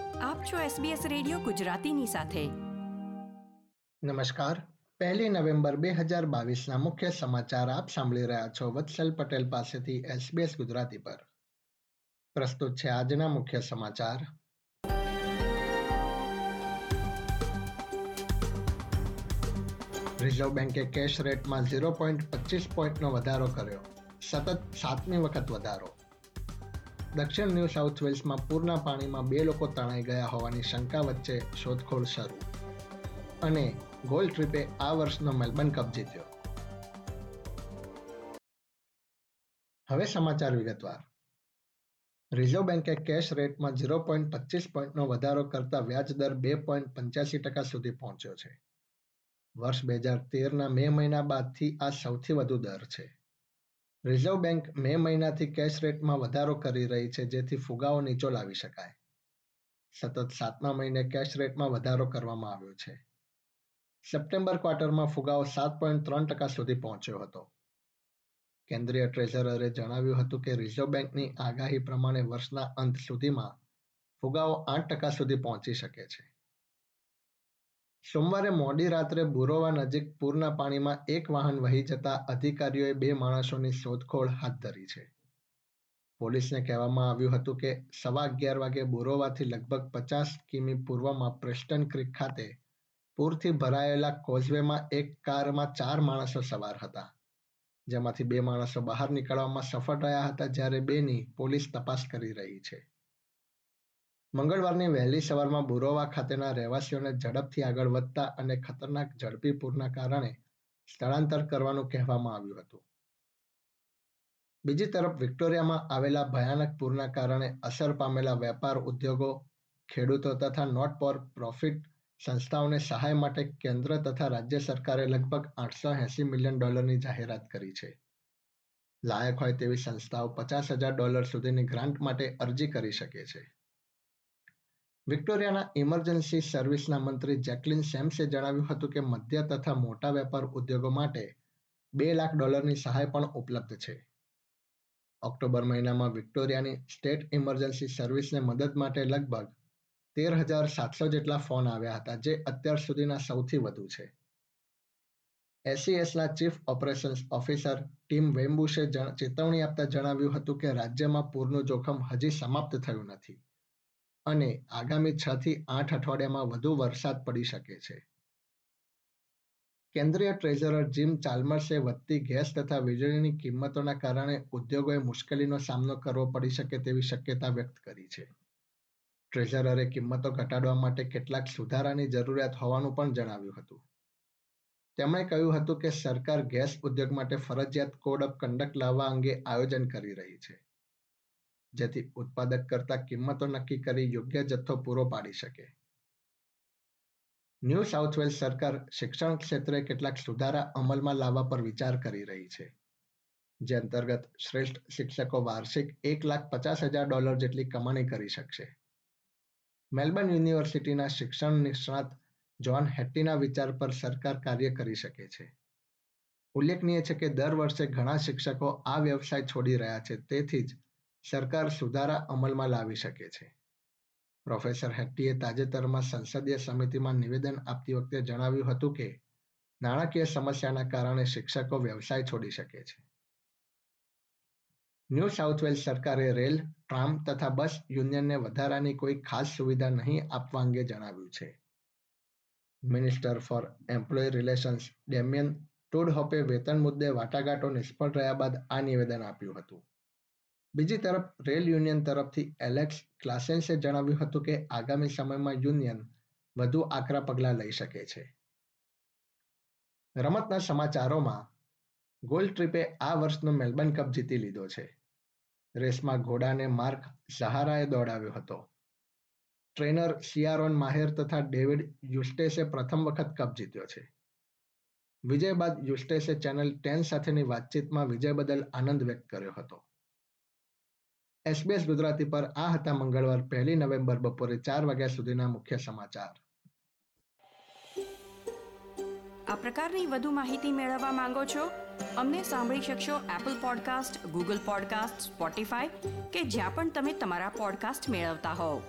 આપ છો SBS radio ગુજરાતીની સાથે. નમસ્કાર. પહેલી નવેમ્બર બે હજાર બાવીસના મુખ્ય સમાચાર આપ સાંભળી રહ્યા છો વત્સલ પટેલ પાસેથી SBS ગુજરાતી પર. પ્રસ્તુત છે આજના મુખ્ય સમાચાર. રિઝર્વ બેન્કે કેશ રેટમાં ઝીરો પોઈન્ટ પચીસ પોઈન્ટનો વધારો કર્યો. સતત સાતમી વખત વધારો. દક્ષિણ ન્યૂ સાઉથ વેલ્સમાં પૂરના પાણીમાં બે લોકો તણાઈ ગયા હોવાની શંકા વચ્ચે શોધખોળ શરૂ. અને ગોલ ટ્રીપે આ વર્ષનો મેલબર્ન કપ જીત્યો. હવે સમાચાર વિગતવાર. રિઝર્વ બેન્કે કેશ રેટમાં ઝીરો પોઈન્ટ પચીસ પોઈન્ટનો વધારો કરતા વ્યાજ દર બે પોઈન્ટ પંચ્યાસી ટકા સુધી પહોંચ્યો છે. વર્ષ બે હજાર તેરના મે મહિના બાદથી આ સૌથી વધુ દર છે. રિઝર્વ બેન્ક મે મહિનાથી કેશ રેટમાં વધારો કરી રહી છે, જેથી ફુગાવો નીચો લાવી શકાય. સતત સાતમા મહિને કેશ રેટમાં વધારો કરવામાં આવ્યો છે. સપ્ટેમ્બર ક્વાર્ટરમાં ફુગાવો સાત પોઈન્ટ ત્રણ ટકા સુધી પહોંચ્યો હતો. કેન્દ્રીય ટ્રેઝરરે જણાવ્યું હતું કે રિઝર્વ બેન્કની આગાહી પ્રમાણે વર્ષના અંત સુધીમાં ફુગાવો આઠ ટકા સુધી પહોંચી શકે છે. સોમવારે મોડી રાત્રે બુરોવા નજીક પૂરના પાણીમાં એક વાહન વહી જતા અધિકારીઓએ બે માણસોની શોધખોળ હાથ ધરી છે. પોલીસને કહેવામાં આવ્યું હતું કે સવા અગિયાર વાગે બુરોવાથી લગભગ પચાસ કિમી પૂર્વમાં પ્રેસ્ટન ક્રિક ખાતે પૂરથી ભરાયેલા કોઝવેમાં એક કારમાં ચાર માણસો સવાર હતા. જેમાંથી બે માણસો બહાર નીકળવામાં સફળ રહ્યા હતા જ્યારે બેની પોલીસ તપાસ કરી રહી છે. મંગળવારની વહેલી સવારમાં બુરોવા ખાતેના રહેવાસીઓને ઝડપથી આગળ વધતા અને ખતરનાક ઝડપી પૂરના કારણે સ્થળાંતર કરવાનું કહેવામાં આવ્યું હતું. બીજી તરફ વિક્ટોરિયામાં આવેલા ભયાનક પૂરના કારણે અસર પામેલા વેપાર ઉદ્યોગો, ખેડૂતો તથા નોટ ફોર પ્રોફિટ સંસ્થાઓને સહાય માટે કેન્દ્ર તથા રાજ્ય સરકારે લગભગ આઠસો એસી મિલિયન ડોલરની જાહેરાત કરી છે. લાયક હોય તેવી સંસ્થાઓ પચાસ હજાર ડોલર સુધીની ગ્રાન્ટ માટે અરજી કરી શકે છે. વિક્ટોરિયાના ઇમરજન્સી સર્વિસના મંત્રી જેકલિન સેમ્સે જણાવ્યું હતું કે મધ્ય તથા મોટા વેપાર ઉદ્યોગો માટે બે લાખ ડોલરની સહાય પણ ઉપલબ્ધ છે. ઓક્ટોબર મહિનામાં વિક્ટોરિયાની સ્ટેટ ઇમરજન્સી સર્વિસને મદદ માટે લગભગ તેર હજાર સાતસો જેટલા ફોન આવ્યા હતા, જે અત્યાર સુધીના સૌથી વધુ છે. એસીએસના ચીફ ઓપરેશન્સ ઓફિસર ટીમ વેમ્બુશે ચેતવણી આપતા જણાવ્યું હતું કે રાજ્યમાં પૂરનું જોખમ હજી સમાપ્ત થયું નથી. અને આગામી છ થી આઠ અઠવાડિયામાં વધુ વરસાદ પડી શકે છે. કેન્દ્રીય ટ્રેઝરર જીમ ચાલ્મર્સે વધતી ગેસ તથા વીજળીની કિંમતોના કારણે ઉદ્યોગોએ મુશ્કેલીનો સામનો કરવો પડી શકે તેવી શક્યતા વ્યક્ત કરી છે. ટ્રેઝરરે કિંમતો ઘટાડવા માટે કેટલાક સુધારાની જરૂરિયાત હોવાનું પણ જણાવ્યું હતું. તેમણે કહ્યું હતું કે સરકાર ગેસ ઉદ્યોગ માટે ફરજિયાત કોડ ઓફ કન્ડક્ટ લાવવા અંગે આયોજન કરી રહી છે. જેથી ઉત્પાદક કરતા કિંમતો નક્કી કરી યોગ્ય જથ્થો પૂરો પાડી શકે. ન્યૂ સાઉથ વેલ્સ સરકાર શિક્ષણ ક્ષેત્રે કેટલાક સુધારા અમલમાં લાવવા પર વિચાર કરી રહી છે. જે અંતર્ગત શ્રેષ્ઠ શિક્ષકો વાર્ષિક એક લાખ પચાસ હજાર ડોલર જેટલી કમાણી કરી શકશે. મેલબર્ન યુનિવર્સિટીના શિક્ષણ નિષ્ણાત જ્હોન હેટ્ટીના વિચાર પર સરકાર કાર્ય કરી શકે છે. ઉલ્લેખનીય છે કે દર વર્ષે ઘણા શિક્ષકો આ વ્યવસાય છોડી રહ્યા છે, તેથી જ સરકાર સુધારા અમલમાં લાવી શકે છે. પ્રોફેસર હેટ્ટીએ તાજેતરમાં સંસદીય સમિતિમાં નિવેદન આપતી વખતે જણાવ્યું હતું કે, નાણાકીય સમસ્યાના કારણે શિક્ષકો વ્યવસાય છોડી શકે છે. ન્યૂ સાઉથ સરકારે રેલ, ટ્રામ તથા બસ યુનિયનને વધારાની કોઈ ખાસ સુવિધા નહીં આપવા અંગે જણાવ્યું છે. Minister for employ relations Damian ટુડહોપે વેતન મુદ્દે વાટાઘાટો નિષ્ફળ રહ્યા બાદ આ નિવેદન આપ્યું હતું. બીજી તરફ રેલ યુનિયન તરફથી એલેક્સ ક્લાસેન્સે જણાવ્યું હતું કે આગામી સમયમાં યુનિયન વધુ આકરા પગલાં લઈ શકે છે. રમતના સમાચારોમાં ગોલ્ડ ટ્રીપે આ વર્ષનો મેલબર્ન કપ જીતી લીધો છે. રેસમાં ઘોડાને માર્ક સહારાએ દોડાવ્યો હતો. ટ્રેનર સિયારોન માહેર તથા ડેવિડ યુસ્ટેસે પ્રથમ વખત કપ જીત્યો છે. વિજય બાદ યુસ્ટેસે ચેનલ ટેન સાથેની વાતચીતમાં વિજય બદલ આનંદ વ્યક્ત કર્યો હતો. એસબીએસ ગુજરાતી પર આ હતા મંગળવાર પહેલી નવેમ્બર બપોરે ચાર વાગ્યા સુધીના મુખ્ય સમાચાર. આ પ્રકારની વધુ માહિતી મેળવવા માંગો છો? અમને સાંભળી શકશો Apple podcast Google podcast Spotify કે જ્યાં પણ તમે તમારા પોડકાસ્ટ મેળવતા હોવ.